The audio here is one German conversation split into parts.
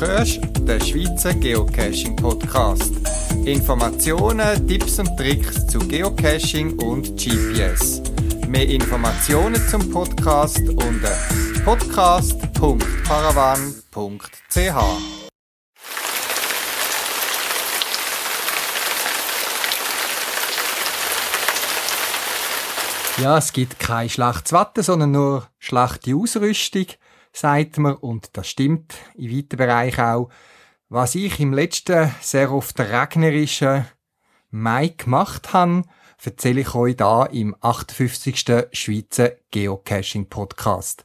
hörst den Schweizer Geocaching Podcast. Informationen, Tipps und Tricks zu Geocaching und GPS. Mehr Informationen zum Podcast unter podcast.paravan.ch. Ja, es gibt kein schlechtes Wetter, sondern nur schlechte Ausrüstung sagt man, und das stimmt in weiten Bereich auch. Was ich im letzten sehr oft regnerischen Mai gemacht habe, erzähle ich euch da im 58. Schweizer Geocaching Podcast.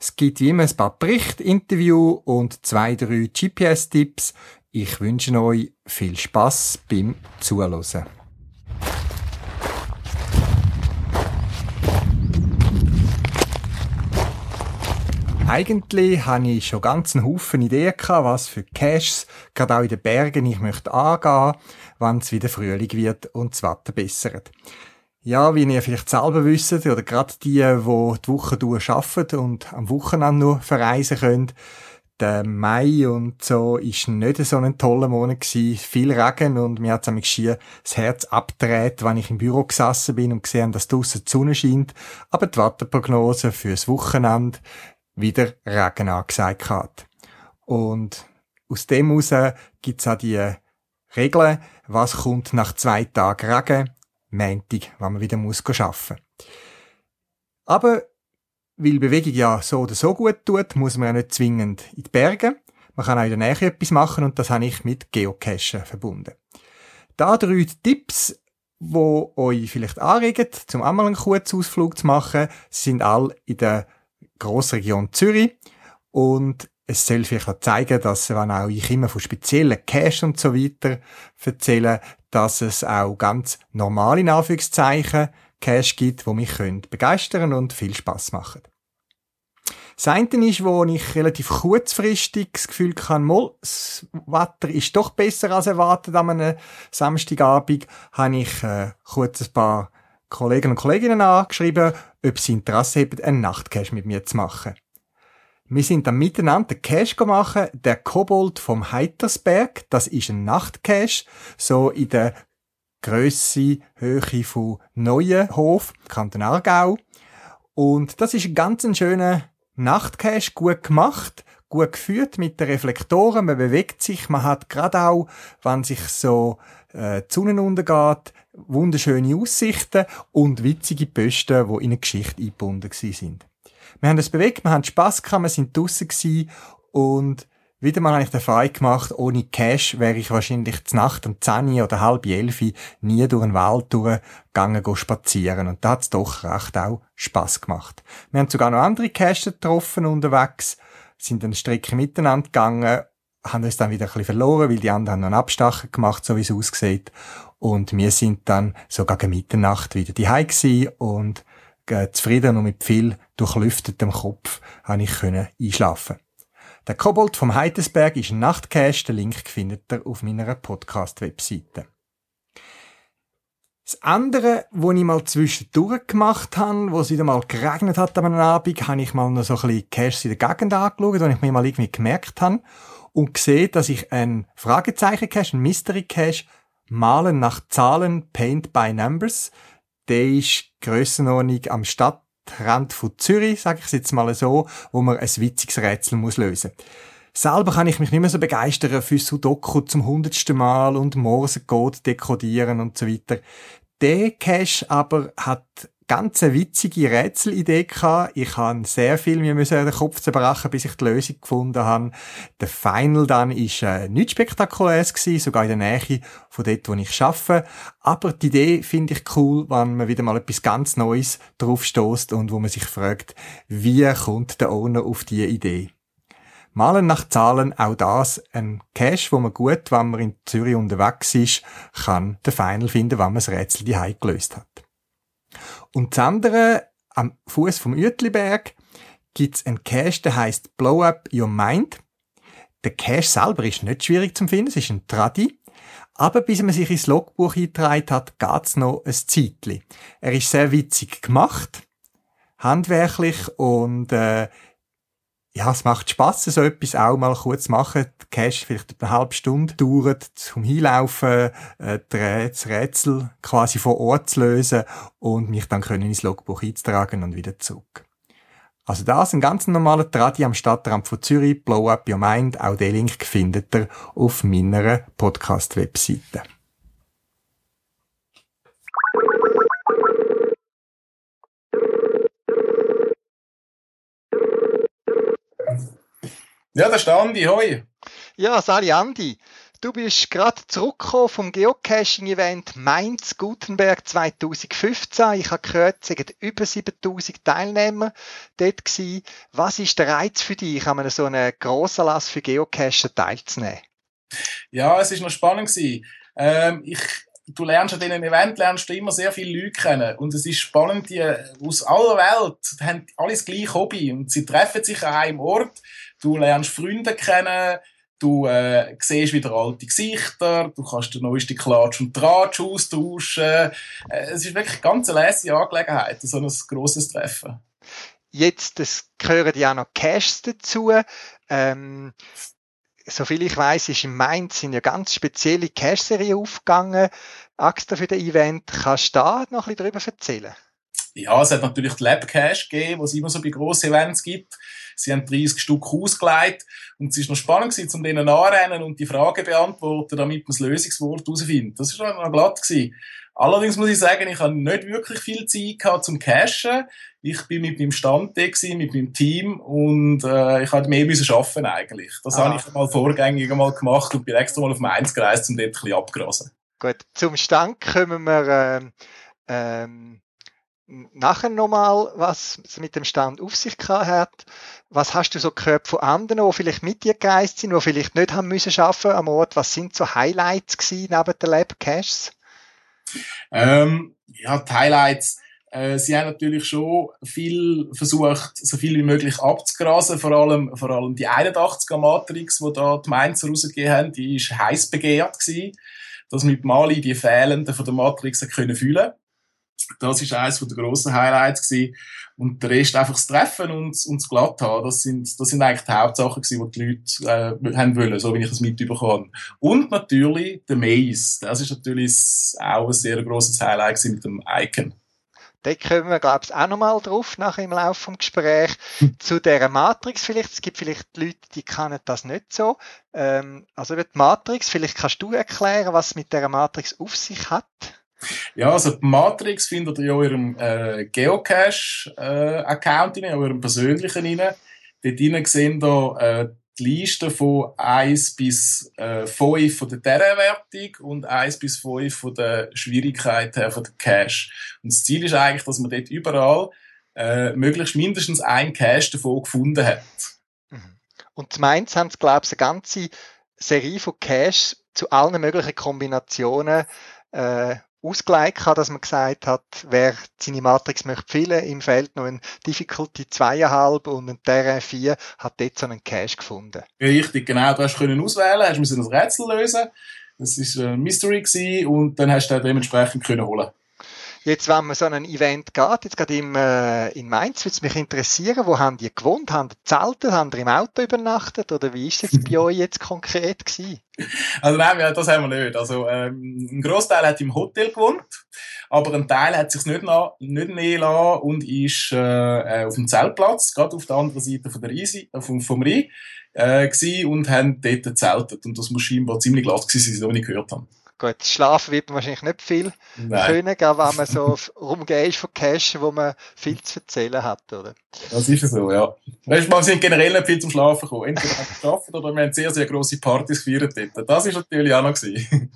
Es gibt wie immer ein paar Berichte, Interview und zwei, drei GPS-Tipps. Ich wünsche euch viel Spaß beim Zuhören. Eigentlich hatte ich schon ganz einen Haufen Ideen gehabt, was für Caches, gerade auch in den Bergen, ich möchte angehen, wenn es wieder Frühling wird und das Wetter bessert. Ja, wie ihr vielleicht selber wisst, oder gerade die, die die Woche arbeiten und am Wochenende nur verreisen können, der Mai und so ist nicht so ein toller Monat gewesen. Viel Regen und mir hat es schier das Herz abgedreht, wenn ich im Büro gesessen bin und gesehen, dass draussen die Sonne scheint. Aber die Wetterprognose fürs Wochenende wieder Regen angesagt hat. Und aus dem heraus gibt's auch die Regeln, was kommt nach zwei Tagen Regen, Montag, wenn man wieder muss arbeiten Aber weil Bewegung ja so oder so gut tut, muss man ja nicht zwingend in die Berge. Man kann auch in der Nähe etwas machen und das habe ich mit Geocachen verbunden. Da drei Tipps, wo euch vielleicht anregen, zum einmal einen kurzen Ausflug zu machen, sind alle in der Grossregion Zürich und es soll vielleicht auch zeigen, dass, wenn auch ich immer von speziellen Cash und so weiter erzähle, dass es auch ganz normale, in Anführungszeichen, Cash gibt, die mich können begeistern und viel Spaß machen. Das eine ist, wo ich relativ kurzfristig das Gefühl kann, mal, das Wetter ist doch besser als erwartet an einem Samstagabend, habe ich äh, kurz ein paar Kollegen und Kolleginnen angeschrieben, ob sie Interesse haben, einen Nachtcache mit mir zu machen. Wir sind dann miteinander den Cache machen, der Kobold vom Heitersberg, das ist ein Nachtcache, so in der Grösse, Höhe von Neuenhof, Kanton Aargau. Und das ist ein ganz schöner Nachtcache, gut gemacht, gut geführt mit den Reflektoren, man bewegt sich, man hat gerade auch, wenn sich so äh, Sonne untergeht, wunderschöne Aussichten und witzige Posten, die in eine Geschichte eingebunden sind. Wir haben das bewegt, wir haben Spass gehabt, wir sind draussen gewesen und wieder mal habe ich den Fall gemacht, ohne Cash wäre ich wahrscheinlich zur Nacht um 10 oder halb 11 nie durch den Wald durchgegangen spazieren. Und da hat es doch recht auch Spass gemacht. Wir haben sogar noch andere Caches getroffen unterwegs, sind eine Strecke miteinander gegangen, haben uns dann wieder ein bisschen verloren, weil die anderen haben noch einen Abstacher gemacht, so wie es aussieht. Und wir sind dann so gegen Mitternacht wieder die gewesen und äh, zufrieden und mit viel durchlüftetem Kopf habe ich einschlafen. Der Kobold vom Heidesberg ist ein Nachtcache, den Link findet ihr auf meiner Podcast-Webseite. Das andere, wo ich mal zwischendurch gemacht habe, wo es wieder mal geregnet hat am Abend, habe ich mal noch so ein bisschen Caches in der Gegend angeschaut, wo ich mir mal irgendwie gemerkt habe und gesehen, dass ich ein Fragezeichen-Cache, ein Mystery-Cache Malen nach Zahlen, Paint by Numbers. Der ist Grössenordnung am Stadtrand von Zürich, sage ich es jetzt mal so, wo man ein witziges Rätsel muss lösen Selber kann ich mich nicht mehr so begeistern für Sudoku zum hundertsten Mal und Morsecode dekodieren und so weiter. Der Cache aber hat ganz eine witzige Rätselidee gehabt. Ich habe sehr viel mir müssen den Kopf zerbrechen, bis ich die Lösung gefunden habe. Der Final dann ist äh, nicht spektakulär gewesen, sogar in der Nähe von dort, wo ich arbeite. Aber die Idee finde ich cool, wenn man wieder mal etwas ganz Neues drauf stößt und wo man sich fragt, wie kommt der Owner auf diese Idee? Malen nach Zahlen, auch das ein Cache, wo man gut, wenn man in Zürich unterwegs ist, kann den Final finden, wenn man das Rätsel die gelöst hat. Und das andere, am Fuß vom Uetliberg, gibt's einen Cache, der heißt Blow Up Your Mind. Der Cache selber ist nicht schwierig zu finden, es ist ein Tradi. Aber bis man sich ins Logbuch eingetragen hat, geht's noch ein Zeitli. Er ist sehr witzig gemacht, handwerklich und äh, ja, es macht Spass, so etwas auch mal kurz zu machen. Der Cache vielleicht eine halbe Stunde dauert, zum Hinlaufen, äh, das Rätsel quasi vor Ort zu lösen und mich dann können ins Logbuch einzutragen und wieder zurück. Also das ein ganz normaler Tradi am Stadtrand von Zürich, Blow Up Your Mind. Auch den Link findet ihr auf meiner Podcast-Webseite. Ja, da ist der Andi, hoi. Ja, Sali Andi. Du bist gerade zurückgekommen vom Geocaching-Event Mainz Gutenberg 2015. Ich habe gehört, es sind über 7000 Teilnehmer dort gewesen. Was ist der Reiz für dich, an so einem grossen Lass für Geocacher teilzunehmen? Ja, es ist noch spannend gewesen. Ähm, ich, du lernst an diesem Event lernst du immer sehr viele Leute kennen. Und es ist spannend, die aus aller Welt haben alles gleich Hobby und sie treffen sich an einem Ort Du lernst Freunde kennen, du äh, siehst wieder alte Gesichter, du kannst den neuesten Klatsch und Tratsch austauschen. Äh, es ist wirklich eine ganz lässige Angelegenheit, so ein grosses Treffen. Jetzt es gehören ja auch noch Caches dazu. Ähm, soviel ich weiß, ist in Mainz sind ja ganz spezielle Cache-Serien aufgegangen, extra für das Event. Kannst du da noch ein bisschen darüber erzählen? Ja, es hat natürlich die Lab Cache gegeben, was es immer so bei grossen Events gibt. Sie haben 30 Stück ausgelegt und es ist noch spannend gewesen, um denen anrennen und die Fragen beantworten, damit man das Lösungswort herausfindet. Das war noch glatt gewesen. Allerdings muss ich sagen, ich habe nicht wirklich viel Zeit gehabt zum Cashen. Ich bin mit meinem Stand da gewesen, mit meinem Team und äh, ich hatte mehr müssen arbeiten eigentlich. Das ah. habe ich mal vorgängig mal gemacht und bin extra mal auf Mainz gereist, um dort ein bisschen abgrasen. Gut, zum Stand kommen wir ähm, ähm, nachher nochmal, was es mit dem Stand auf sich hat. Was hast du so gehört von anderen, die vielleicht mit dir gereist sind, die vielleicht nicht haben müssen arbeiten am Ort? Was sind so Highlights gewesen neben den Lab Caches? Ähm, ja, die Highlights. Äh, sie haben natürlich schon viel versucht, so viel wie möglich abzugrasen. Vor allem, vor allem die 81er Matrix, die da die Mainzer rausgegeben haben, die ist heiß begehrt gewesen, dass mit Mali die Fehlenden von der Matrix können fühlen das ist eines der grossen Highlights gewesen. Und der Rest einfach das Treffen und, und das Glatt haben. Das sind, das sind eigentlich die Hauptsachen gewesen, die die Leute, äh, haben wollen, so wie ich es mitbekommen habe. Und natürlich der Maze. Das ist natürlich auch ein sehr grosses Highlight gewesen mit dem Icon. Da kommen wir, glaube ich, auch nochmal drauf, nachher im Laufe des Gesprächs. Zu dieser Matrix vielleicht. Es gibt vielleicht Leute, die kennen das nicht so. Ähm, also die Matrix, vielleicht kannst du erklären, was es mit dieser Matrix auf sich hat. Ja, also die Matrix findet ihr in eurem äh, Geocache-Account äh, in eurem persönlichen rein. Dort rein sehen ihr äh, die Liste von 1 bis äh, 5 von der Terrainwertung und 1 bis 5 von der Schwierigkeit her von der Cache. Und das Ziel ist eigentlich, dass man dort überall äh, möglichst mindestens ein Cache davon gefunden hat. Mhm. Und zum einen haben sie, glaube ich, eine ganze Serie von Caches zu allen möglichen Kombinationen äh, ausgelegt hat, dass man gesagt hat, wer seine Matrix möchte füllen, im Feld noch ein Difficulty 2,5 und ein Terrain 4, hat dort so einen Cache gefunden. Richtig, genau. Du hast können auswählen, hast müssen ein Rätsel lösen. Das war ein Mystery gewesen, und dann hast du dementsprechend können holen. Jetzt, wenn man so ein Event geht, jetzt gerade im, äh, in Mainz, würde es mich interessieren, wo haben die gewohnt? Haben die zeltet? Haben die im Auto übernachtet? Oder wie ist es bei euch jetzt konkret gewesen? Also nein, das haben wir nicht. Also ähm, ein Großteil hat im Hotel gewohnt, aber ein Teil hat sich nicht, nach, nicht nehmen lassen und ist äh, auf dem Zeltplatz, gerade auf der anderen Seite von der Eisi, äh, vom, vom Rhein, äh, und haben dort gezeltet. Und das muss scheinbar ziemlich glatt gewesen sein, wie ich gehört habe. Gut, schlafen wird man wahrscheinlich nicht viel Nein. können, wenn man so rumgeht ist von Cash, wo man viel zu erzählen hat, oder? Das ist so, ja. Weißt, wir sind generell nicht viel zum Schlafen gekommen. Entweder haben wir geschafft oder wir haben sehr, sehr grosse Partys gefeiert dort. Das ist natürlich auch noch gewesen.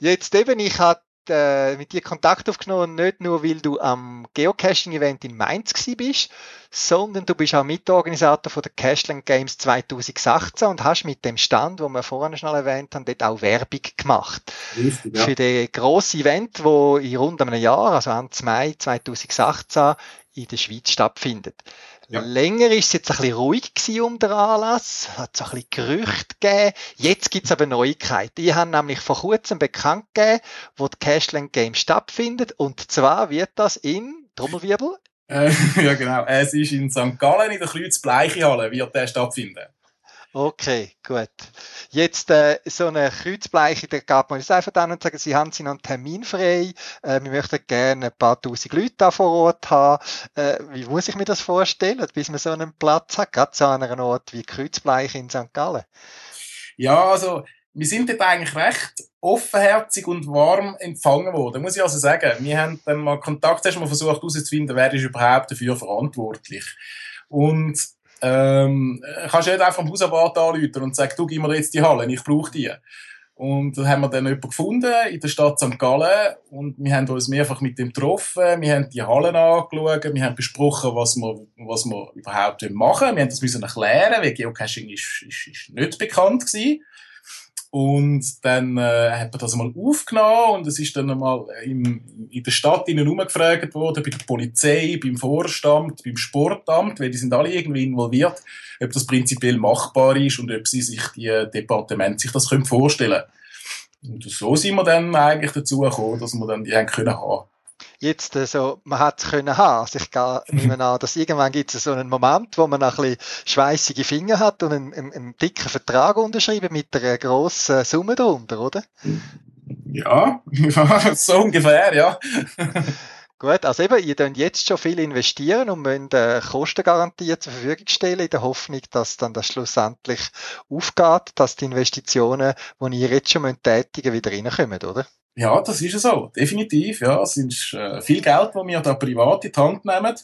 Jetzt eben, ich hatte äh, mit dir Kontakt aufgenommen, nicht nur, weil du am Geocaching-Event in Mainz bist, sondern du bist auch Mitorganisator von der Cashland Games 2018 und hast mit dem Stand, wo wir vorhin schon erwähnt haben, dort auch Werbung gemacht. Richtig, ja. Für das grosse Event, wo in rund einem Jahr, also Ende Mai 2018, in der Schweiz stattfindet. Ja. Länger ist es jetzt ein bisschen ruhig um den Anlass, hat so ein bisschen Gerüchte gegeben. Jetzt gibt es aber Neuigkeiten. Die haben nämlich vor kurzem bekannt gegeben, wo die Cashland Game stattfindet. Und zwar wird das in, Trommelwirbel, Äh, ja, genau. Es ist in St. Gallen in der Kreuzbleiche-Halle, wird der stattfinden. Okay, gut. Jetzt äh, so eine Kreuzbleiche, da geht man jetzt einfach dann und sagen, Sie haben Sie noch einen Termin frei, äh, wir möchten gerne ein paar tausend Leute da vor Ort haben. Äh, wie muss ich mir das vorstellen, bis man so einen Platz hat, gerade so an einem Ort wie Kreuzbleiche in St. Gallen? Ja, also wir sind dort eigentlich recht offenherzig und warm empfangen worden, muss ich also sagen. Wir haben dann mal Kontakt erst mal versucht herauszufinden, wer ist überhaupt dafür verantwortlich. Und ähm, kannst du nicht einfach am Hausabwart anrufen und sagen, du, gib mir jetzt die Halle, ich brauche die. Und da haben wir dann jemanden gefunden in der Stadt St. Gallen und wir haben uns mehrfach mit dem getroffen, wir haben die Hallen angeschaut, wir haben besprochen, was wir, was wir überhaupt machen. Wir haben das müssen erklären, weil Geocaching ist, ist, ist nicht bekannt gewesen. Und dann äh, hat man das einmal aufgenommen und es ist dann einmal im, in der Stadt innen umgefragt worden, bei der Polizei, beim Vorstand, beim Sportamt, weil die sind alle irgendwie involviert, ob das prinzipiell machbar ist und ob sie sich die Departement sich das können vorstellen Und so sind wir dann eigentlich dazu gekommen, dass wir dann die haben können haben jetzt so, man hat es können haben. Also ich nehme an, dass irgendwann gibt es so einen Moment, wo man ein bisschen schweißige Finger hat und einen, einen, einen dicken Vertrag unterschreiben mit einer grossen Summe darunter, oder? Ja, so ungefähr, ja. Gut, also eben, ihr könnt jetzt schon viel investieren und müsst äh, Kostengarantie zur Verfügung stellen, in der Hoffnung, dass dann das schlussendlich aufgeht, dass die Investitionen, die ihr jetzt schon müsst tätigen wieder reinkommen, oder? Ja, das ist so, definitiv. Ja, es ist äh, viel Geld, das wir da privat in die Hand nehmen.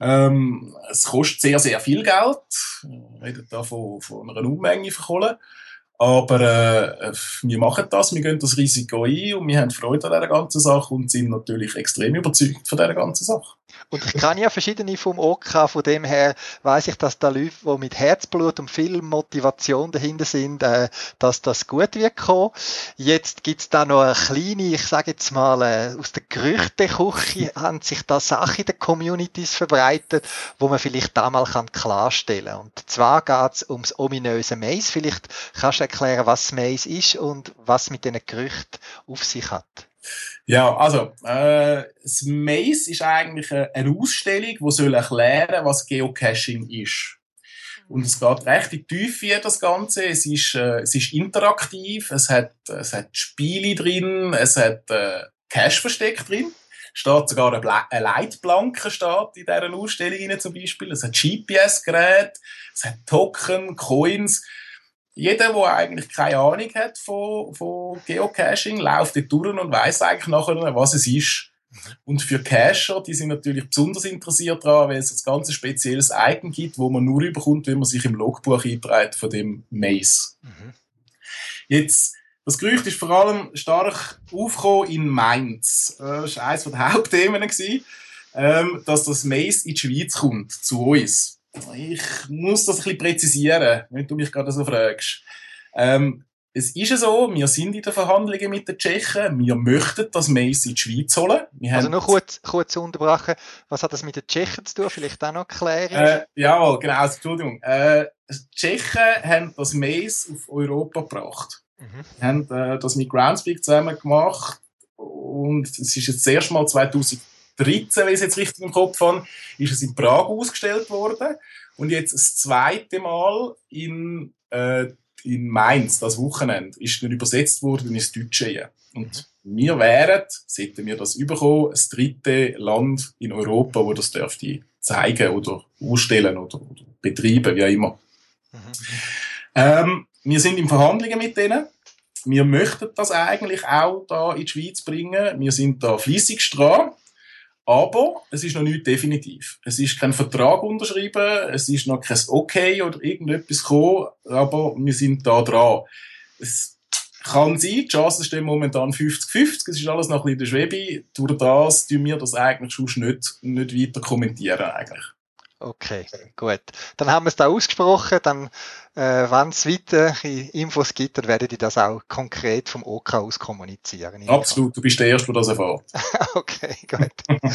Ähm, es kostet sehr, sehr viel Geld. Wir reden da von, von einer Unmenge von Kohle. Aber äh, wir machen das, wir gehen das Risiko ein und wir haben Freude an dieser ganzen Sache und sind natürlich extrem überzeugt von dieser ganzen Sache. Und ich kann ja verschiedene vom OK, von dem her weiß ich, dass da Leute, die mit Herzblut und viel Motivation dahinter sind, äh, dass das gut wird kommen. Jetzt gibt's da noch eine kleine, ich sage jetzt mal, äh, aus der Gerüchteküche haben sich da Sachen in den Communities verbreitet, wo man vielleicht da mal kann klarstellen Und zwar geht's ums ominöse Maze. Vielleicht kannst du erklären, was Maze ist und was mit diesen Gerüchten auf sich hat. Ja, also, äh, das Maze ist eigentlich eine Ausstellung, die soll erklären, was Geocaching ist. Und es geht recht in die Tiefe, das Ganze. Es ist, äh, es ist interaktiv, es hat, es hat Spiele drin, es hat äh, Cache-Versteck drin. Steht sogar eine, eine Leitplanke steht in dieser Ausstellung zum Beispiel. Es hat GPS-Geräte, es hat Token, Coins jeder, der eigentlich keine Ahnung hat von, von Geocaching, läuft dort durch und weiß eigentlich nachher, was es ist. Und für Cacher, die sind natürlich besonders interessiert daran, weil es ein ganz spezielles Icon gibt, wo man nur überkommt, wenn man sich im Logbuch einträgt von dem Maze. Mhm. Jetzt, das Gerücht ist vor allem stark aufgekommen in Mainz. Das war eines der Hauptthemen, ähm, dass das Maze in die Schweiz kommt, zu uns. Ich muss das ein bisschen präzisieren, wenn du mich gerade so fragst. Ähm, es ist ja so, wir sind in den Verhandlungen mit den Tschechen. Wir möchten das Mace in die Schweiz holen. Wir also noch kurz, kurz unterbrechen. Was hat das mit den Tschechen zu tun? Vielleicht auch noch klären? Äh, jawohl, genau. Also, Entschuldigung. Äh, die Tschechen haben das Mace auf Europa gebracht. Mhm. haben äh, das mit Groundspeak zusammen gemacht. Und es ist jetzt das erste Mal 2000 2013, wenn ich es jetzt richtig im Kopf habe, ist es in Prag ausgestellt worden. Und jetzt das zweite Mal in, äh, in Mainz, das Wochenende, ist dann übersetzt worden ins Deutsche. Und wir wären, sollten wir das überkommen, das dritte Land in Europa, wo das dürfte zeigen oder ausstellen oder, oder betreiben, wie auch immer. Mhm. Ähm, wir sind in Verhandlungen mit denen. Wir möchten das eigentlich auch da in die Schweiz bringen. Wir sind da fließig dran. Aber es ist noch nicht definitiv. Es ist kein Vertrag unterschrieben, es ist noch kein Okay oder irgendetwas gekommen, aber wir sind da dran. Es kann sein, die Chancen stehen momentan 50-50, es ist alles noch ein bisschen in der Schwebe. Durch das tun wir das eigentlich schon nicht, nicht weiter kommentieren eigentlich. Okay, gut. Dann haben wir es da ausgesprochen, dann Äh, Wenn es weitere Infos gibt, dann werde ich das auch konkret vom OK aus kommunizieren. Absolut, du bist der Erste, der das erfährt. okay, gut.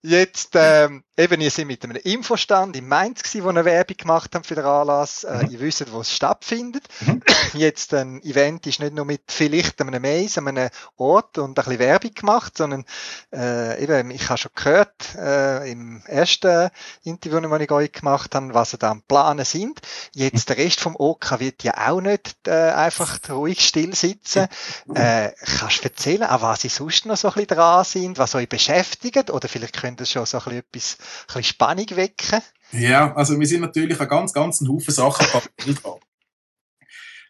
Jetzt, ähm, eben, ihr seid mit einem Infostand in Mainz gewesen, wo eine Werbung gemacht haben für den Anlass. Äh, mhm. Ihr wisst, wo es stattfindet. Mhm. Jetzt ein Event ist nicht nur mit vielleicht einem Maze, einem Ort und ein bisschen Werbung gemacht, sondern äh, eben, ich habe schon gehört äh, im ersten Interview, das ich euch gemacht habe, was ihr da am Planen sind. Jetzt der Rest vom OK wird ja auch nicht äh, einfach ruhig still sitzen. Äh, kannst du erzählen, an was sie sonst noch so ein bisschen dran sind, was euch beschäftigt oder vielleicht könnt ihr schon so ein bisschen etwas, ein bisschen Spannung wecken? Ja, also wir sind natürlich ein ganz, ganz Haufen Sachen dran.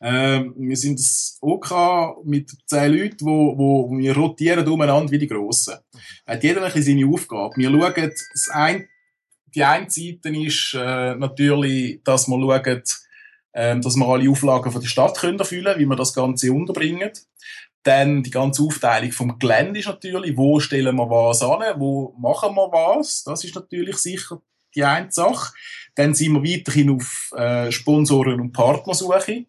Ähm, wir sind das OK mit zehn Leuten, wo, wo wir rotieren umeinander wie die Grossen. Hat jeder ein bisschen seine Aufgabe. Wir schauen, das ein, die eine Seite ist äh, natürlich, dass wir schauen, äh, dass wir alle Auflagen von der Stadt können erfüllen, wie wir das Ganze unterbringen. Dann die ganze Aufteilung vom Gelände ist natürlich, wo stellen wir was an, wo machen wir was. Das ist natürlich sicher die eine Sache. Dann sind wir weiterhin auf äh, Sponsoren und Partnersuche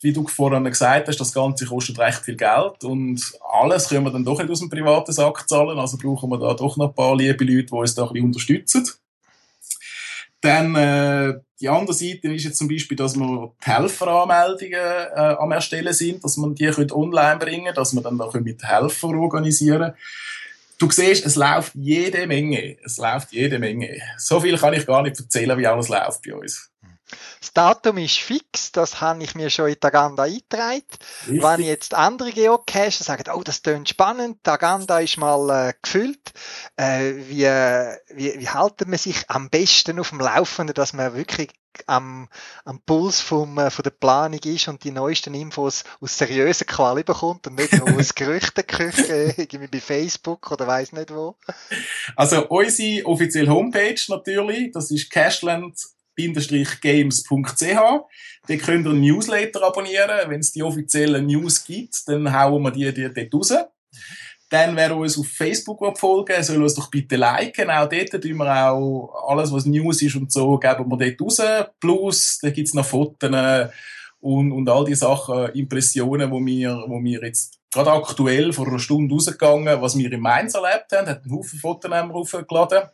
wie du vorhin gesagt hast, das Ganze kostet recht viel Geld und alles können wir dann doch nicht aus dem privaten Sack zahlen, also brauchen wir da doch noch ein paar liebe Leute, die uns da ein bisschen unterstützen. Dann äh, die andere Seite ist jetzt zum Beispiel, dass wir die Helferanmeldungen äh, am Erstellen sind, dass man die online bringen dass wir dann da mit Helfern organisieren Du siehst, es läuft jede Menge. Es läuft jede Menge. So viel kann ich gar nicht erzählen, wie alles läuft bei uns. Das Datum ist fix, das habe ich mir schon in die Agenda eingetragen. Richtig. Wenn jetzt andere Geocacher sagen, oh, das klingt spannend, die Agenda ist mal äh, gefüllt, äh, wie, wie, wie halten man sich am besten auf dem Laufenden, dass man wirklich am, am Puls vom, äh, von der Planung ist und die neuesten Infos aus seriösen Quali bekommt und nicht nur aus Gerüchteküche, irgendwie bei Facebook oder weiß nicht wo? Also unsere offizielle Homepage natürlich, das ist Cashland games.ch. Da könnt ihr einen Newsletter abonnieren. Wenn es die offiziellen News gibt, dann hauen wir die, die dort raus. Dann, wer uns auf Facebook folgen soll uns doch bitte liken. Auch dort tun wir auch alles, was News ist und so, geben wir dort raus. Plus, da gibt's noch Fotos und, und all die Sachen, Impressionen, wo wir, wo wir jetzt gerade aktuell vor einer Stunde rausgegangen, was wir in Mainz erlebt haben, hat einen Haufen Fotos hochgeladen.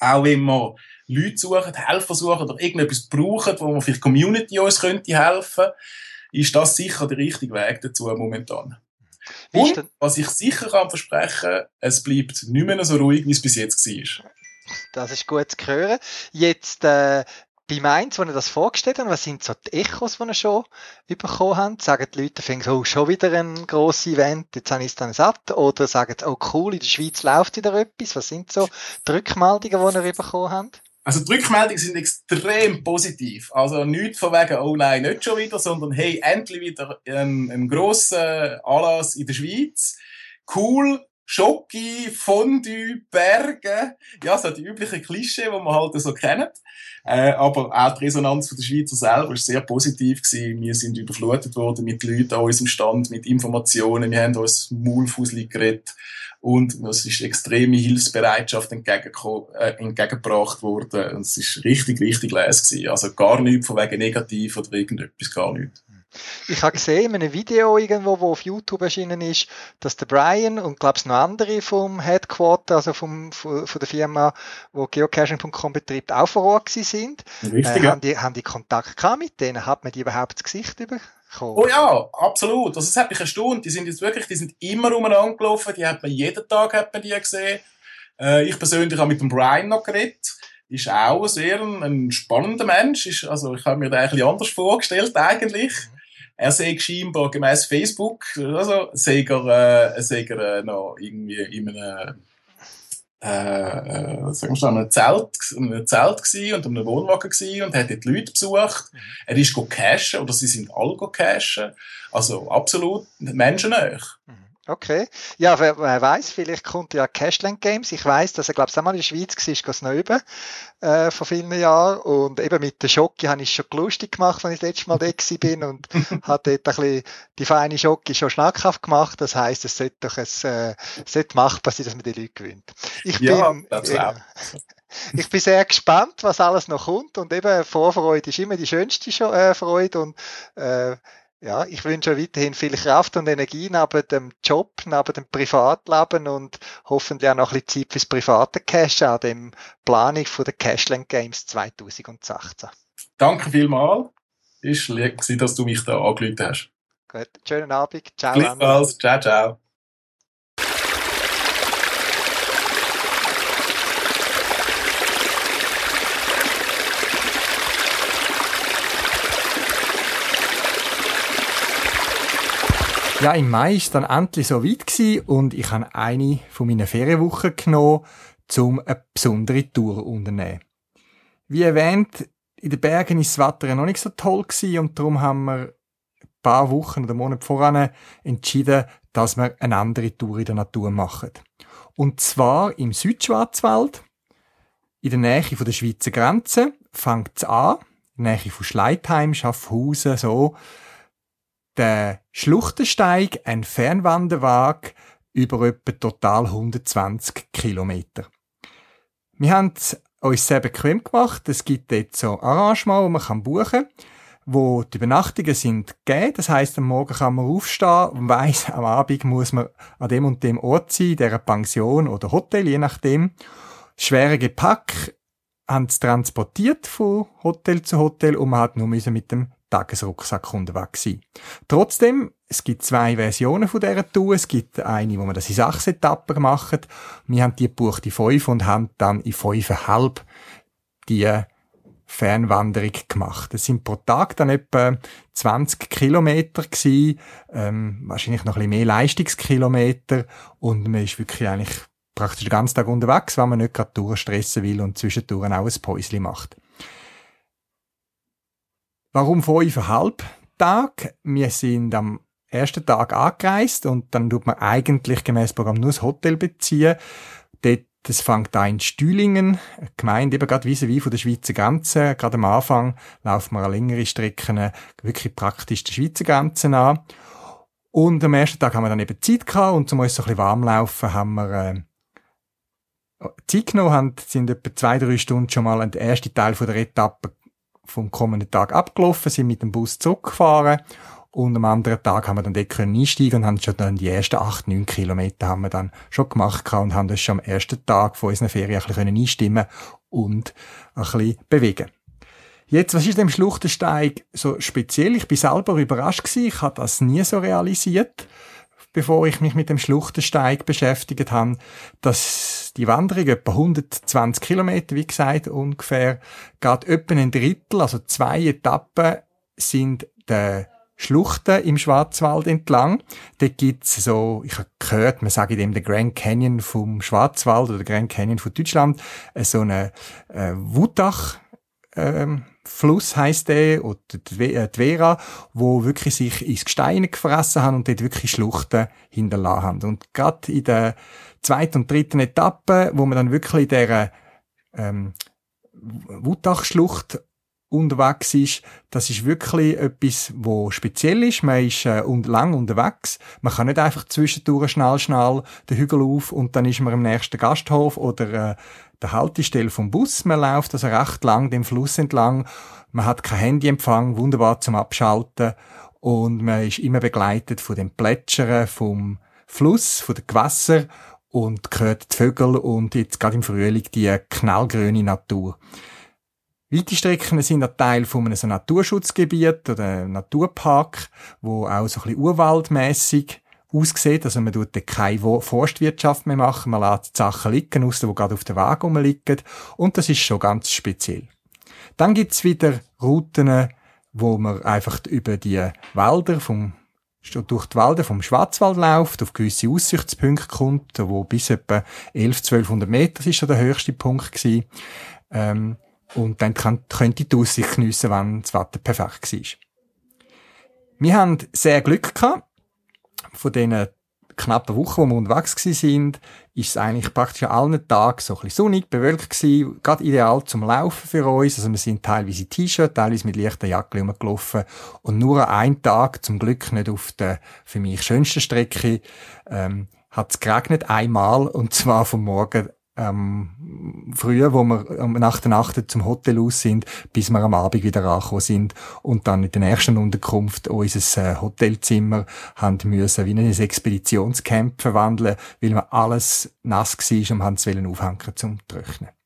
Auch wenn wir Leute suchen, Helfer suchen oder irgendetwas brauchen, wo man vielleicht Community uns könnte helfen, ist das sicher der richtige Weg dazu momentan. Und, was ich sicher kann versprechen, es bleibt nicht mehr so ruhig, wie es bis jetzt war. Das ist gut zu hören. Jetzt, äh, bei Mainz, wo ihr das vorgestellt habt, was sind so die Echos, die ihr schon bekommen habt? Sagen die Leute, finden, oh, schon wieder ein grosses Event, jetzt habe ich es dann satt? Oder sagen, oh cool, in der Schweiz läuft wieder etwas? Was sind so die Rückmeldungen, die ihr bekommen habt? Also die Rückmeldungen sind extrem positiv. Also nicht von wegen, oh nein, nicht schon wieder, sondern hey, endlich wieder ein, ein grosser Anlass in der Schweiz. Cool, Schoki, Fondue, Berge, ja, so die üblichen Klischee, die man halt so kennt. Äh, aber auch die Resonanz von der Schweizer selber war sehr positiv gewesen. Wir sind überflutet worden mit Leuten an unserem Stand, mit Informationen. Wir haben uns Maulfusli geredet. Und es ist extreme Hilfsbereitschaft äh, entgegengebracht worden. Und es ist richtig, richtig leise gewesen. Also gar nichts von wegen negativ oder irgendetwas, gar nichts. Ich habe gesehen in einem Video irgendwo, wo auf YouTube erschienen ist, dass der Brian und glaube noch andere vom Headquarter, also vom, von, von der Firma, wo geocaching.com betreibt, auch vor Ort sind. Richtig, äh, haben, die, haben die Kontakt gehabt mit denen? Hat man die überhaupt das Gesicht bekommen? Oh ja, absolut. Also, das hat mich erstaunt. Die sind jetzt wirklich, die sind immer umeinander gelaufen. Die hat man jeden Tag hat man die gesehen. Äh, ich persönlich habe mit dem Brian noch geredet. Ist auch sehr ein, ein spannender Mensch. Ist, also, ich habe mir den ein bisschen anders vorgestellt, eigentlich. Er sei scheinbar gemäß Facebook, also, sei er, äh, sei er äh, noch irgendwie in einem, äh, sagen wir schon, einem Zelt, einem Zelt gewesen und einem Wohnwagen gewesen und hat dort Leute besucht. Mhm. Er ist go cashen, oder sie sind alle go cashen. Also absolut menschennah. Mhm. Okay. Ja, wer, wer weiß, vielleicht kommt ja Cashland Games. Ich weiß, dass er, glaube ich, einmal in der Schweiz war, es noch üben, äh, vor vielen Jahren. Und eben mit der Schocke habe ich es schon lustig gemacht, wenn ich das letzte Mal da bin und habe dort ein bisschen die feine Schocke schon schnackhaft gemacht. Das heisst, es sollte doch ein, äh, sollte machbar sein, dass man die Leute gewinnt. Ich ja, bin, äh, ich bin sehr gespannt, was alles noch kommt und eben Vorfreude ist immer die schönste äh, Freude und äh, ja, ich wünsche weiterhin viel Kraft und Energie neben dem Job, neben dem Privatleben und hoffentlich auch noch ein bisschen Zeit fürs private Cash an dem Planung von der Cashland Games 2018. Danke vielmals. Ist lieb, dass du mich da angelüht hast. Gut, schönen Abend. Ciao. Ciao, ciao. Ja, im Mai ist dann endlich so weit und ich habe eine von meinen Ferienwochen genommen, um eine besondere Tour unternehmen. Wie erwähnt, in den Bergen ist das Wetter noch nicht so toll und darum haben wir ein paar Wochen oder Monate voran entschieden, dass wir eine andere Tour in der Natur machen. Und zwar im Südschwarzwald, in der Nähe von der Schweizer Grenze, fängt es an, in der Nähe von Schleitheim, Schaffhausen, so, der Schluchtensteig, ein Fernwanderweg über etwa total 120 Kilometer. Wir haben es uns sehr bequem gemacht. Es gibt dort so Arrangements, wo man buchen kann, wo die Übernachtungen sind gegeben. Das heißt, am Morgen kann man aufstehen und weiss, am Abend muss man an dem und dem Ort sein, der Pension oder Hotel, je nachdem. Schwere Gepäck haben es transportiert von Hotel zu Hotel und man hat nur mit dem Tagesrucksack unterwegs sein. Trotzdem, es gibt zwei Versionen von dieser Tour. Es gibt eine, wo man das in sechs Etappen macht. Wir haben die gebucht in fünf und haben dann in fünfeinhalb die Fernwanderung gemacht. Es sind pro Tag dann etwa 20 Kilometer gewesen, ähm, wahrscheinlich noch ein bisschen mehr Leistungskilometer und man ist wirklich eigentlich praktisch den ganzen Tag unterwegs, wenn man nicht gerade durchstressen will und zwischendurch auch ein Päuschen macht. Warum fünfeinhalb Tage? Wir sind am ersten Tag angereist und dann tut man eigentlich gemäß Programm nur das Hotel beziehen. Dort, das fängt an in Stühlingen, Gemeinde eben gerade wie von der Schweizer Grenze. Gerade am Anfang laufen wir an längere Strecken wirklich praktisch die Schweizer Grenze an. Und am ersten Tag haben wir dann eben Zeit gehabt und um uns so ein bisschen warm laufen, haben wir äh, Zeit genommen, haben, sind etwa zwei, drei Stunden schon mal den ersten Teil von der Etappe vom kommenden Tag abgelaufen, sind mit dem Bus zurückgefahren und am anderen Tag haben wir dann dort können einsteigen und haben schon dann die ersten acht, neun Kilometer haben wir dann schon gemacht und haben uns schon am ersten Tag von unseren Ferien ein bisschen einstimmen und ein bisschen bewegen. Jetzt, was ist dem Schluchtensteig so speziell? Ich bin selber überrascht gewesen. Ich habe das nie so realisiert bevor ich mich mit dem Schluchtensteig beschäftigt habe, dass die Wanderung etwa 120 Kilometer, wie gesagt, ungefähr, geht etwa ein Drittel, also zwei Etappen sind der Schluchten im Schwarzwald entlang. Dort gibt's so, ich habe gehört, man sagt dem der Grand Canyon vom Schwarzwald oder der Grand Canyon von Deutschland, äh, so eine äh, Wutach, ähm, Fluss heißt der, oder die äh, Vera, wo wirklich sich ins Gestein gefressen haben und dort wirklich Schluchten hinterlassen haben. Und gerade in der zweiten und dritten Etappe, wo man dann wirklich in dieser ähm, Wutachschlucht unterwegs ist, das ist wirklich etwas, wo speziell ist. Man ist äh, und lang unterwegs. Man kann nicht einfach zwischendurch schnell, schnell den Hügel auf und dann ist man im nächsten Gasthof oder äh, der Haltestelle vom Bus. Man läuft also recht lang den Fluss entlang. Man hat kein Handyempfang, wunderbar zum Abschalten. Und man ist immer begleitet von dem Plätschern vom Fluss, von den Gewässer und hört die Vögel und jetzt gerade im Frühling die knallgrüne Natur. Weite Strecken sind ein Teil von einem Naturschutzgebiet oder Naturpark, wo auch so ein bisschen urwaldmässig aussieht. Also man tut keine Forstwirtschaft mehr machen, man lässt die Sachen liegen, aus, die gerade auf der Waage rumliegen. Und das ist schon ganz speziell. Dann gibt's wieder Routen, wo man einfach über die Wälder vom durch die Wälder vom Schwarzwald läuft, auf gewisse Aussichtspunkte kommt, wo bis etwa 11, 1200 Meter ist schon der höchste Punkt gewesen. Ähm, und dann könnte die Aussicht geniessen, wenn das Wetter perfekt war. Wir haben sehr Glück gehabt von diesen knappen Wochen, wo wir unterwegs sind, ist es eigentlich praktisch an allen Tagen so ein bisschen sonnig, bewölkt gewesen, gerade ideal zum Laufen für uns. Also wir sind teilweise T-Shirt, teilweise mit leichter Jacke rumgelaufen und nur an einem Tag, zum Glück nicht auf der für mich schönsten Strecke, ähm, hat es geregnet einmal und zwar vom Morgen ähm, früher, wo wir nach der Nacht zum Hotel aus sind, bis wir am Abend wieder angekommen sind und dann in der nächsten Unterkunft unser äh, Hotelzimmer haben müssen, wie in ein Expeditionscamp verwandeln, weil wir alles nass war und haben es aufhängen zum Trocknen.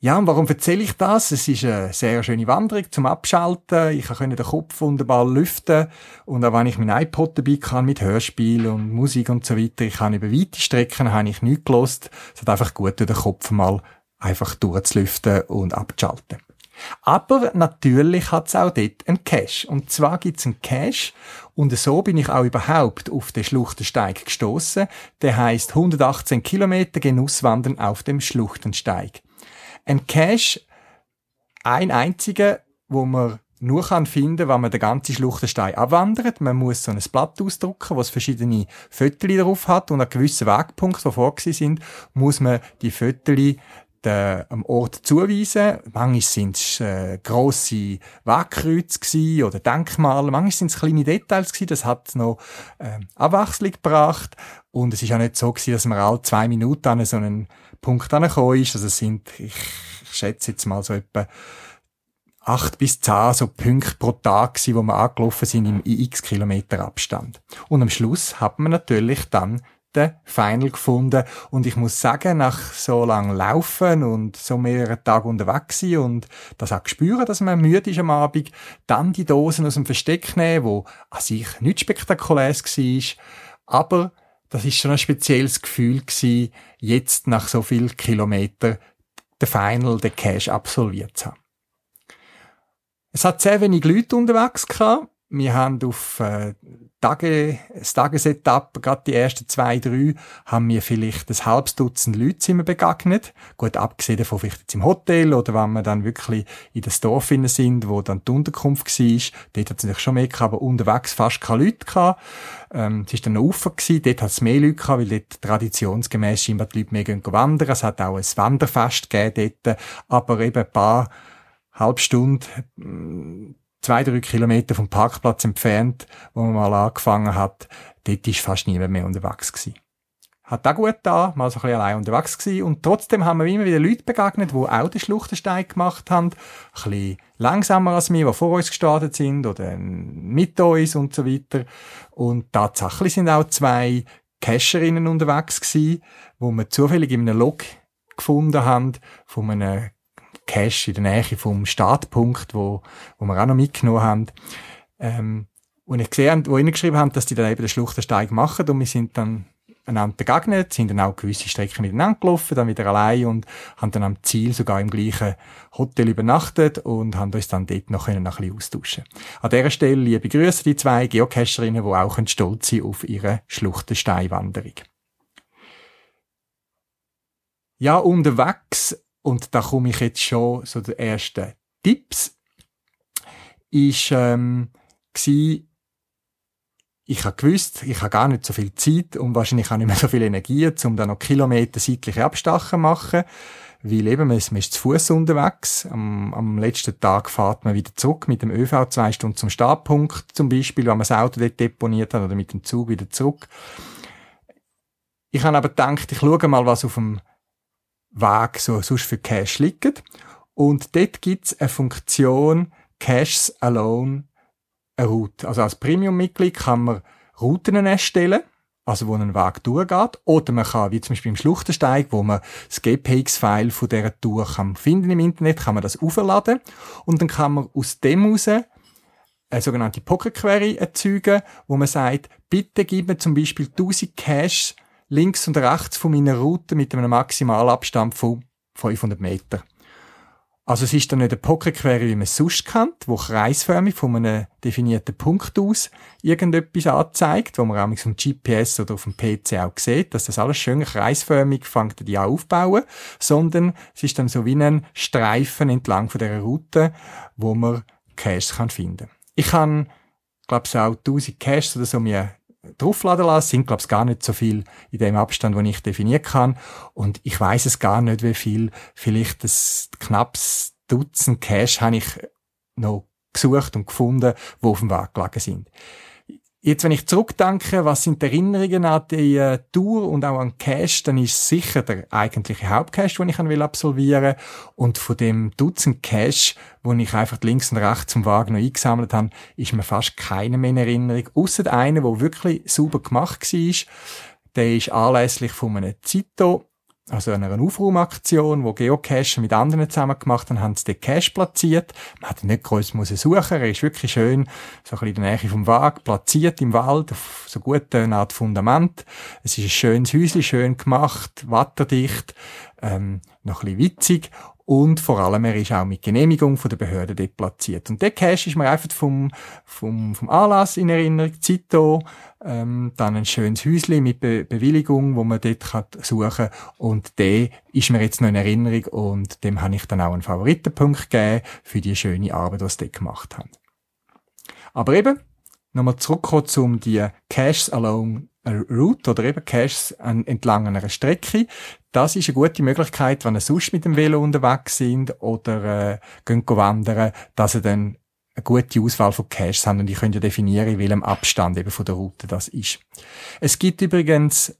Ja, und warum erzähle ich das? Es ist eine sehr schöne Wanderung zum Abschalten. Ich kann den Kopf wunderbar lüften. Und auch wenn ich mein iPod dabei kann mit Hörspiel und Musik und so weiter, ich kann über weite Strecken, habe ich nichts gelost. Es hat einfach gut, den Kopf mal einfach durchzulüften und abzuschalten. Aber natürlich hat es auch dort einen Cache. Und zwar gibt es einen Cache und so bin ich auch überhaupt auf den Schluchtensteig gestoßen. Der heißt 118 Kilometer Genusswandern auf dem Schluchtensteig. Ein Cache, ein einziger, wo man nur kann finden, wenn man den ganzen Schluchtenstein abwandert. Man muss so ein Blatt ausdrucken, was verschiedene Fötterli drauf hat und an gewissen Wegpunkten, die vorgesehen sind, muss man die Fötterli am Ort zuweisen. Manchmal sind es äh, grosse Wegkreuze oder Denkmale, manchmal sind es kleine Details gewesen. Das hat noch äh, Abwechslung gebracht und es ist auch nicht so gewesen, dass man alle zwei Minuten an so einen Punkt angekommen ist. Also es sind, ich schätze jetzt mal so etwa acht bis zehn so Punkte pro Tag gewesen, wo wir angelaufen sind im x Kilometer Abstand. Und am Schluss hat man natürlich dann den Final gefunden. Und ich muss sagen, nach so lang Laufen und so mehreren Tagen unterwegs sein und das auch spüren, dass man müde ist am Abend, dann die Dosen aus dem Versteck nehmen, wo an sich nichts spektakuläres war, aber das ist schon ein spezielles Gefühl gewesen, jetzt nach so vielen Kilometern den Final, den Cash absolviert zu haben. Es hat sehr wenig Leute unterwegs gehabt. Wir haben auf äh, Tage, das Tagesetup, gerade die ersten zwei, drei, haben wir vielleicht ein halbes Dutzend Leute sind begegnet. Gut, abgesehen davon vielleicht jetzt im Hotel oder wenn wir dann wirklich in das Dorf sind, wo dann die Unterkunft war. Dort hat es natürlich schon mehr gehabt, aber unterwegs fast keine Leute gehabt. Ähm, es war dann noch offen gewesen, dort hat es mehr Leute gehabt, weil dort traditionsgemäß scheinbar die Leute mehr gehen wandern. Es hat auch ein Wanderfest gegeben dort, aber eben ein paar halbe Stunde zwei, drei Kilometer vom Parkplatz entfernt, wo man mal angefangen hat, dort ist fast niemand mehr unterwegs gewesen. Hat auch gut da, mal so ein bisschen allein unterwegs gewesen. Und trotzdem haben wir immer wieder Leute begegnet, die auch den Schluchtensteig gemacht haben. Ein bisschen langsamer als wir, die vor uns gestartet sind oder mit uns und so weiter. Und tatsächlich sind auch zwei Cacherinnen unterwegs gewesen, wo wir zufällig in einem Log gefunden haben von einem Cache in der Nähe vom Startpunkt, wo, wo wir auch noch mitgenommen haben. Ähm, und ich gesehen, wo ihnen geschrieben haben, dass die dann eben den Schluchtensteig machen und wir sind dann einander begegnet, sind dann auch gewisse Strecken miteinander gelaufen, dann wieder allein und haben dann am Ziel sogar im gleichen Hotel übernachtet und haben uns dann dort noch, ein bisschen austauschen An dieser Stelle liebe Grüße die zwei Geocacherinnen, die auch stolz sind auf ihre Schluchtensteinwanderung. Ja, unterwegs und da komme ich jetzt schon zu den ersten Tipps, ist, ähm, gewesen, ich habe gewusst, ich habe gar nicht so viel Zeit und wahrscheinlich auch nicht mehr so viel Energie, um dann noch Kilometer seitliche Abstachen zu machen. Weil eben, man ist, man ist zu Fuß unterwegs. Am, am letzten Tag fährt man wieder zurück mit dem ÖV zwei Stunden zum Startpunkt zum Beispiel, wenn man das Auto dort deponiert hat oder mit dem Zug wieder zurück. Ich habe aber gedacht, ich schaue mal, was auf dem Weg so sonst für Cache liegen. Und dort gibt's eine Funktion Caches Alone a Route. Also als Premium-Mitglied kann man Routen erstellen, also wo ein Weg durchgeht. Oder man kann, wie zum Beispiel im Schluchtensteig, wo man das GPX-File von dieser Tour kann finden im Internet, kann man das aufladen. Und dann kann man aus dem heraus eine sogenannte Pocket Query erzeugen, wo man sagt, bitte gib mir zum Beispiel 1000 Caches links und rechts von meiner Route mit einem Maximalabstand von 500 Meter. Also es ist dann nicht eine Pokerquere, wie man es sonst kennt, wo kreisförmig von einem definierten Punkt aus irgendetwas anzeigt, wo man auch mit dem GPS oder auf dem PC auch sieht, dass das alles schön kreisförmig fängt die aufbauen, sondern es ist dann so wie ein Streifen entlang von der Route, wo man Caches kann. Ich kann, glaube ich, auch 1000 Caches oder so mir draufladen lassen. sind, glaube ich, gar nicht so viel in dem Abstand, den ich definieren kann. Und ich weiß es gar nicht, wie viel. Vielleicht das knappes Dutzend Cache habe ich noch gesucht und gefunden, wo auf dem Weg gelegen sind. Jetzt, wenn ich zurückdenke, was sind die Erinnerungen an die äh, Tour und auch an Cash, dann ist sicher der eigentliche Hauptcash, den ich will absolvieren Und von dem Dutzend Cash, wo ich einfach links und rechts zum Wagen noch eingesammelt habe, ist mir fast keine mehr in Erinnerung. Ausser einer, der wirklich sauber gemacht war. Der ist anlässlich von einem Zito also einer Aufraumaktion, wo Geocacher mit anderen zusammen gemacht haben, haben sie den Cache platziert. Man hat ihn nicht groß müssen suchen. Er ist wirklich schön, so ein bisschen in der Nähe vom Wagen, platziert im Wald, auf so gut eine Art Fundament. Es ist ein schönes Häuschen, schön gemacht, wasserdicht, ähm, noch ein bisschen witzig. Und vor allem, er ist auch mit Genehmigung von der Behörde dort platziert. Und der Cache ist mir einfach vom, vom, vom Anlass in Erinnerung, Zito, ähm, dann ein schönes Häuschen mit Be Bewilligung, wo man dort kann suchen und der ist mir jetzt noch in Erinnerung und dem habe ich dann auch einen Favoritenpunkt gegeben für die schöne Arbeit, die sie dort gemacht haben. Aber eben, nochmal zurückkommen zum die Caches along a Route oder eben Caches entlang einer Strecke. Das ist eine gute Möglichkeit, wenn ihr sonst mit dem Velo unterwegs sind oder äh, gehen wandern, dass ihr dann eine gute Auswahl von Caches haben und ich könnt ja definieren, in welchem Abstand eben von der Route das ist. Es gibt übrigens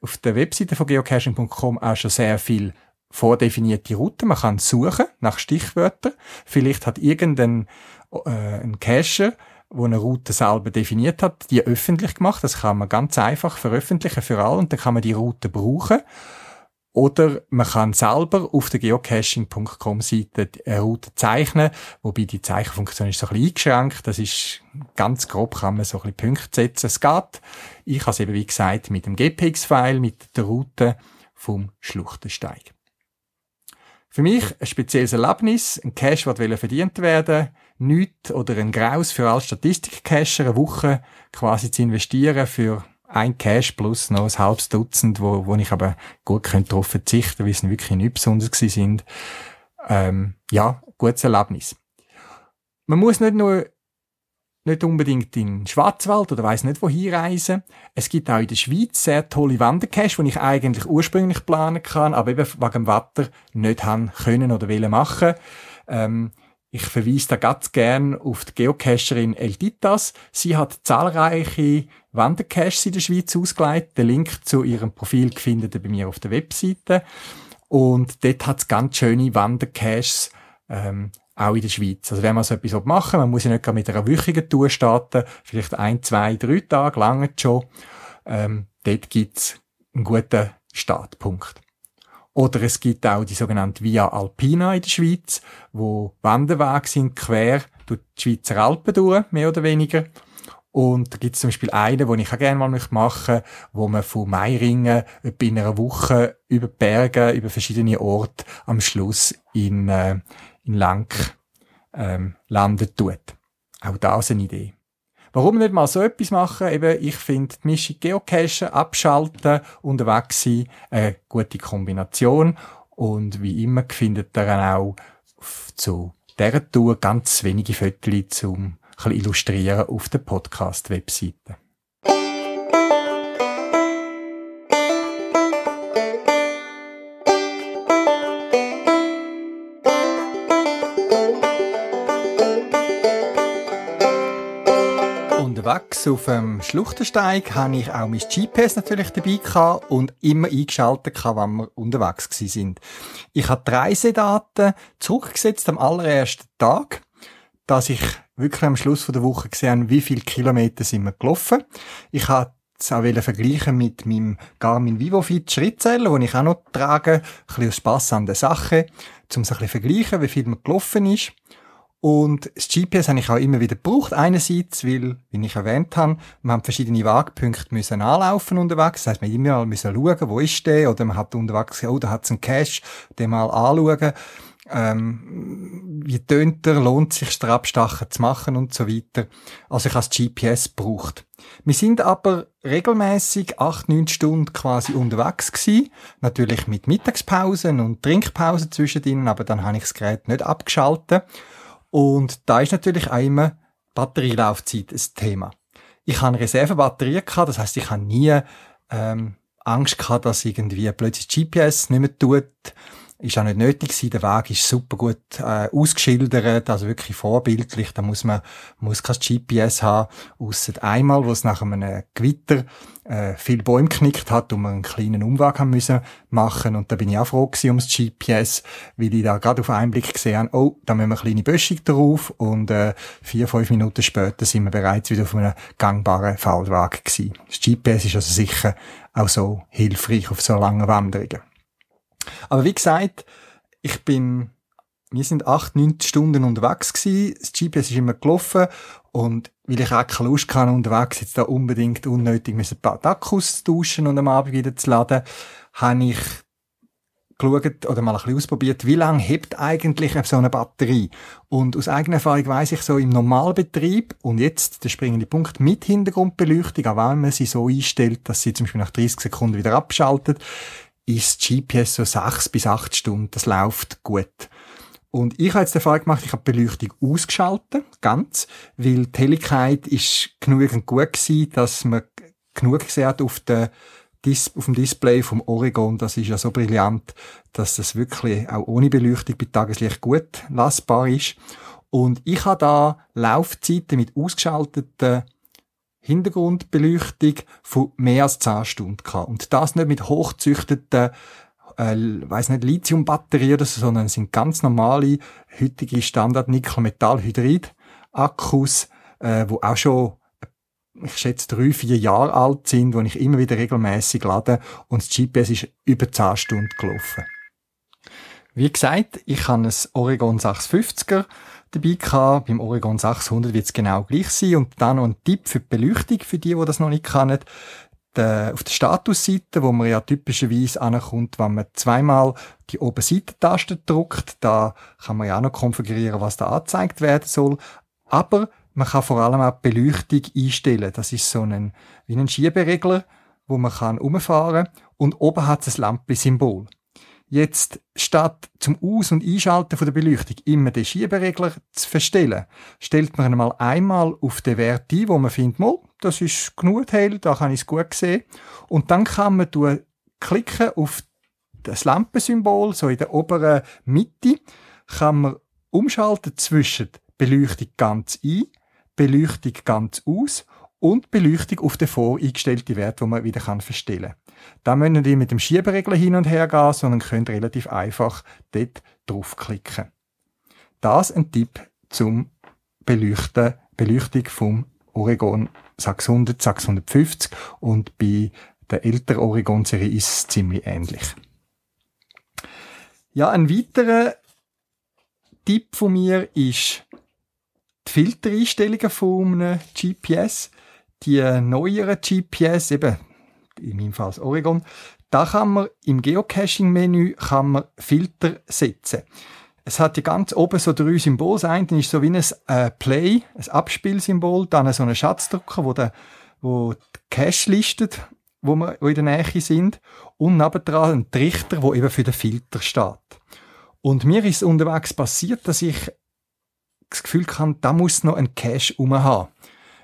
auf der Webseite von geocaching.com auch schon sehr viel vordefinierte Routen. Man kann suchen nach Stichwörtern. Vielleicht hat irgendein äh, ein Cacher, wo eine Route selber definiert hat, die öffentlich gemacht. Das kann man ganz einfach veröffentlichen für alle und dann kann man die Route brauchen. Oder man kann selber auf der geocaching.com-Seite eine Route zeichnen, wobei die Zeichenfunktion ist so ein bisschen eingeschränkt. Das ist ganz grob, kann man so ein bisschen Punkte setzen. Es geht. Ich habe es eben, wie gesagt, mit dem GPX-File, mit der Route vom Schluchtensteig. Für mich ein spezielles Erlebnis, ein Cache, der verdient werden nichts oder ein Graus für alle Statistikcacher, eine Woche quasi zu investieren für ein Cash plus noch ein halbes Dutzend, wo, wo ich aber gut könnte darauf verzichten, weil es wirklich nicht besonders gewesen sind. Ähm, ja, gutes Erlebnis. Man muss nicht nur nicht unbedingt in Schwarzwald oder weiß nicht wohin reisen. Es gibt auch in der Schweiz sehr tolle Wandercaches, die ich eigentlich ursprünglich planen kann, aber eben wegen dem Wetter nicht haben können oder wollen machen. Ähm, ich verweise da ganz gern auf die Geocacherin Elditas. Sie hat zahlreiche Wandercaches in der Schweiz ausgelegt. Den Link zu ihrem Profil findet ihr bei mir auf der Webseite. Und dort hat es ganz schöne Wandercaches, ähm, auch in der Schweiz. Also wenn man so etwas machen man muss ja nicht mit einer wöchigen Tour starten, vielleicht ein, zwei, drei Tage, lange schon. Ähm, dort gibt's einen guten Startpunkt. Oder es gibt auch die sogenannte Via Alpina in der Schweiz, wo Wanderwege sind quer durch die Schweizer Alpen durch, mehr oder weniger. Und da gibt es zum Beispiel einen, den ich auch gerne mal machen möchte, wo man von Meiringen etwa in einer Woche über Berge, über verschiedene Orte am Schluss in, äh, in Lank ähm, landet tut. Auch das eine Idee. Warum nicht mal so etwas machen? Eben, ich finde die Mischung Geocachen, abschalten, unterwegs sein, eine gute Kombination. Und wie immer findet ihr dann auch zu dieser Tour ganz wenige Fotos zum illustrieren auf der Podcast-Webseite. Unterwegs auf dem Schluchtensteig habe ich auch mein GPS natürlich dabei und immer eingeschaltet wenn wir unterwegs sind. Ich habe die Reisedaten zurückgesetzt am allerersten Tag, dass ich wirklich am Schluss der Woche gesehen wie viele Kilometer sind wir gelaufen. Ich habe es auch vergleichen mit meinem Garmin VivoFit Schrittzähler, den ich auch noch trage, ein bisschen aus Spass an der Sache, um es ein bisschen vergleichen, wie viel man gelaufen ist. Und das GPS habe ich auch immer wieder gebraucht. Einerseits, weil, wie ich erwähnt habe, wir haben verschiedene Wagpunkte müssen anlaufen unterwegs. Das heisst, man immer mal müssen schauen, wo ist der? Oder man hat unterwegs, oh, da hat es einen Cache, den mal anschauen. Ähm, wie tönt er? Lohnt sich der Abstachen zu machen und so weiter. Also ich habe das GPS gebraucht. Wir sind aber regelmäßig acht, neun Stunden quasi unterwegs gewesen. Natürlich mit Mittagspausen und Trinkpausen zwischendrin, aber dann habe ich das Gerät nicht abgeschaltet. Und da ist natürlich auch immer Batterielaufzeit ein Thema. Ich habe Reservebatterien gehabt, das heißt, ich habe nie ähm, Angst gehabt, dass irgendwie plötzlich GPS nicht mehr tut. Ist auch nicht nötig gewesen. Der Weg ist super gut äh, ausgeschildert, also wirklich vorbildlich. Da muss man muss kein GPS haben, ausser einmal, wo es nach einem Gewitter äh, viel Bäume geknickt hat und wir einen kleinen Umweg haben müssen machen. Und da bin ich auch froh gewesen ums GPS, weil ich da gerade auf einen Blick gesehen habe, oh, da müssen wir eine kleine Böschung drauf und äh, vier, fünf Minuten später sind wir bereits wieder auf einem gangbaren Feldweg gewesen. Das GPS ist also sicher auch so hilfreich auf so langen Wanderungen. Aber wie gesagt, ich bin, wir sind acht, neun Stunden unterwegs gewesen. Das GPS ist immer gelaufen und weil ich auch keine Lust hatte, unterwegs jetzt da unbedingt unnötig ein paar Akkus tauschen und am Abend wieder zu laden, habe ich geschaut oder mal ein bisschen ausprobiert, wie lange hebt eigentlich so eine Batterie. Und aus eigener Erfahrung weiss ich so im Normalbetrieb, und jetzt der springende Punkt, mit Hintergrundbeleuchtung, auch wenn man sie so einstellt, dass sie zum Beispiel nach 30 Sekunden wieder abschaltet, ist GPS so sechs bis acht Stunden, das läuft gut. Und ich habe jetzt den Fall gemacht, ich habe die Beleuchtung ausgeschaltet, ganz, weil die Helligkeit ist genügend gut gewesen, dass man genug gesehen hat auf, der Dis auf dem Display vom Oregon. Das ist ja so brillant, dass das wirklich auch ohne Beleuchtung bei Tageslicht gut lassbar ist. Und ich habe da Laufzeiten mit ausgeschalteten Hintergrundbeleuchtung von mehr als 10 Stunden gehabt. Und das nicht mit hochzüchteten äh, weiß nicht, Lithiumbatterien oder so, sondern sind ganz normale, heutige Standard-Nickel-Metall-Hydrid-Akkus, äh, wo auch schon, ich schätze, drei, vier Jahre alt sind, wo ich immer wieder regelmäßig lade und das GPS ist über 10 Stunden gelaufen. Wie gesagt, ich habe ein Oregon 650er dabei gehabt. Beim Oregon 600 wird es genau gleich sein. Und dann noch ein Tipp für die Beleuchtung, für die, die das noch nicht kennen auf der Statusseite, wo man ja typischerweise ankommt, wenn man zweimal die Oberseitentaste drückt, da kann man ja auch noch konfigurieren, was da angezeigt werden soll. Aber man kann vor allem auch die Beleuchtung einstellen. Das ist so ein, wie ein Schieberegler, wo man kann umfahren und oben hat es ein Lampensymbol. Jetzt, statt zum Aus- und Einschalten von der Beleuchtung immer den Schieberegler zu verstellen, stellt man einmal einmal auf den Wert ein, wo man findet, mal, das ist genug hell, da kann ich es gut sehen. Und dann kann man klicken auf das Lampensymbol, so in der oberen Mitte, kann man umschalten zwischen Beleuchtung ganz ein, Beleuchtung ganz aus und Beleuchtung auf den voreingestellten Wert, wo man wieder verstellen kann. Da müssen die mit dem Schieberegler hin und her gehen, sondern könnt relativ einfach dort draufklicken. Das ein Tipp zum Beleuchten, Beleuchtung vom Oregon 600, 650 und bei der älteren Oregon-Serie ist es ziemlich ähnlich. Ja, ein weiterer Tipp von mir ist die Filtereinstellungen von einem GPS die neueren GPS, eben in meinem Fall Oregon, da kann man im Geocaching-Menü kann man Filter setzen. Es hat ja ganz oben so drei Symbole. Das eine ist so wie ein äh, Play, ein Abspielsymbol, dann so ein Schatzdrucker, wo der, wo die Cache listet, wo wir in der Nähe sind, und nebendran ein Trichter, wo eben für den Filter steht. Und mir ist unterwegs passiert, dass ich das Gefühl hatte, da muss noch ein Cache haben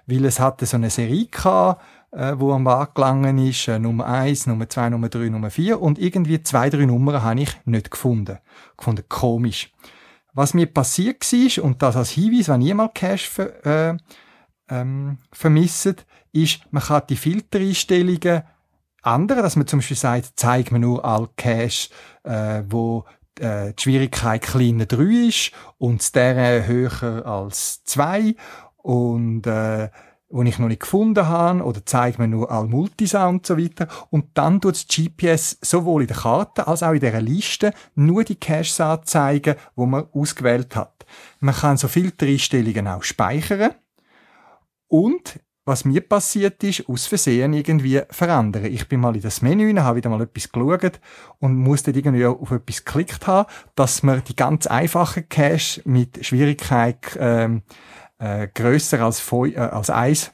weil es hatte so eine Serie gehabt, äh, wo am Markt gelangen ist, äh, Nummer 1, Nummer 2, Nummer 3, Nummer 4 und irgendwie zwei, drei Nummern habe ich nicht gefunden. Gefunden komisch. Was mir passiert war, und das als Hinweis, wenn ihr mal Cash ver, äh, ähm, vermisst, ist, man kann die Filtereinstellungen ändern, dass man zum Beispiel sagt, zeig mir nur all Cash, äh, wo äh, die Schwierigkeit kleiner 3 ist und der höher als 2 und äh, wo ich noch nicht gefunden habe oder zeigt mir nur all Multisa und so weiter. Und dann tut das GPS sowohl in der Karte als auch in der Liste nur die Caches anzeigen, wo man ausgewählt hat. Man kann so Filtereinstellungen auch speichern und was mir passiert ist, aus Versehen irgendwie verändern. Ich bin mal in das Menü, habe wieder mal etwas geschaut und musste irgendwie auf etwas geklickt haben, dass man die ganz einfachen Cache mit Schwierigkeit ähm, äh, grösser als, äh, als eins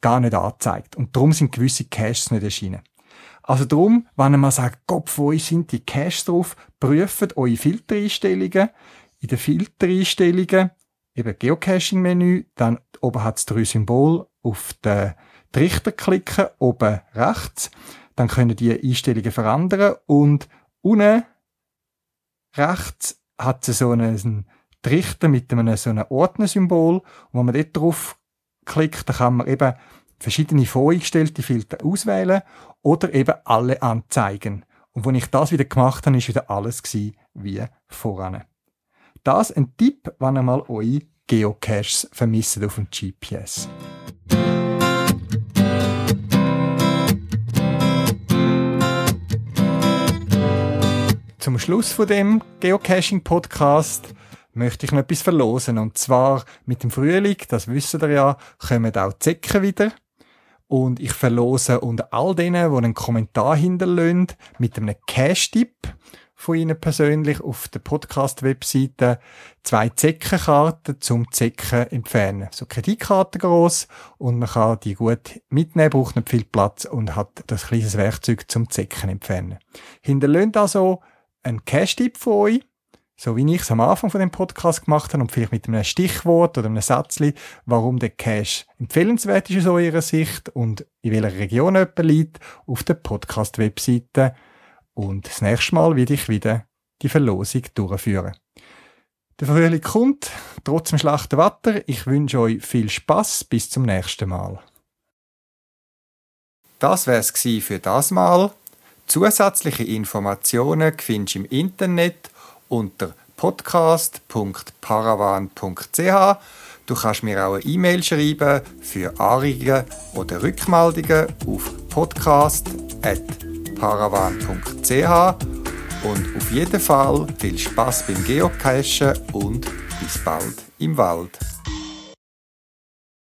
gar nicht angezeigt. Und darum sind gewisse Caches nicht erschienen. Also darum, wenn man sagt, Gott, wo sind die Caches drauf, prüft eure Filtereinstellungen. In den Filtereinstellungen, eben Geocaching-Menü, dann oben hat es drei Symbole, auf den Trichter klicken, oben rechts. Dann können die Einstellungen verändern und unten rechts hat sie so einen Trichter mit einem so einem Ordnersymbol. Und wenn man dort drauf klickt, dann kann man eben verschiedene voreingestellte Filter auswählen oder eben alle anzeigen. Und wenn ich das wieder gemacht habe, ist wieder alles wie voran. Das ein Tipp, wenn ihr mal eure Geocaches vermisst auf dem GPS. Zum Schluss von dem Geocaching-Podcast möchte ich noch etwas verlosen. Und zwar mit dem Frühling, das wissen ihr ja, kommen auch die Zecken wieder. Und ich verlose unter all denen, die einen Kommentar hinterlassen, mit einem Cash-Tipp von Ihnen persönlich auf der Podcast-Webseite zwei Zeckenkarten zum Zecken entfernen. So Kreditkarten groß und man kann die gut mitnehmen, braucht nicht viel Platz und hat das kleines Werkzeug zum Zecken entfernen. Hinterlöhnt also einen Cash-Tipp von euch so wie ich es am Anfang von dem Podcast gemacht habe und vielleicht mit einem Stichwort oder einem Satzli, warum der Cache empfehlenswert ist aus eurer Sicht und in welcher Region jemand liegt, auf der Podcast-Webseite. Und das nächste Mal werde ich wieder die Verlosung durchführen. Der Frühling kommt, trotz dem schlechten Wetter. Ich wünsche euch viel Spaß. Bis zum nächsten Mal. Das wär's für das Mal. Zusätzliche Informationen findest du im Internet unter podcast.paravan.ch. Du kannst mir auch eine E-Mail schreiben für Anregungen oder Rückmeldungen auf podcast.paravan.ch und auf jeden Fall viel Spaß beim Geocachen und bis bald im Wald.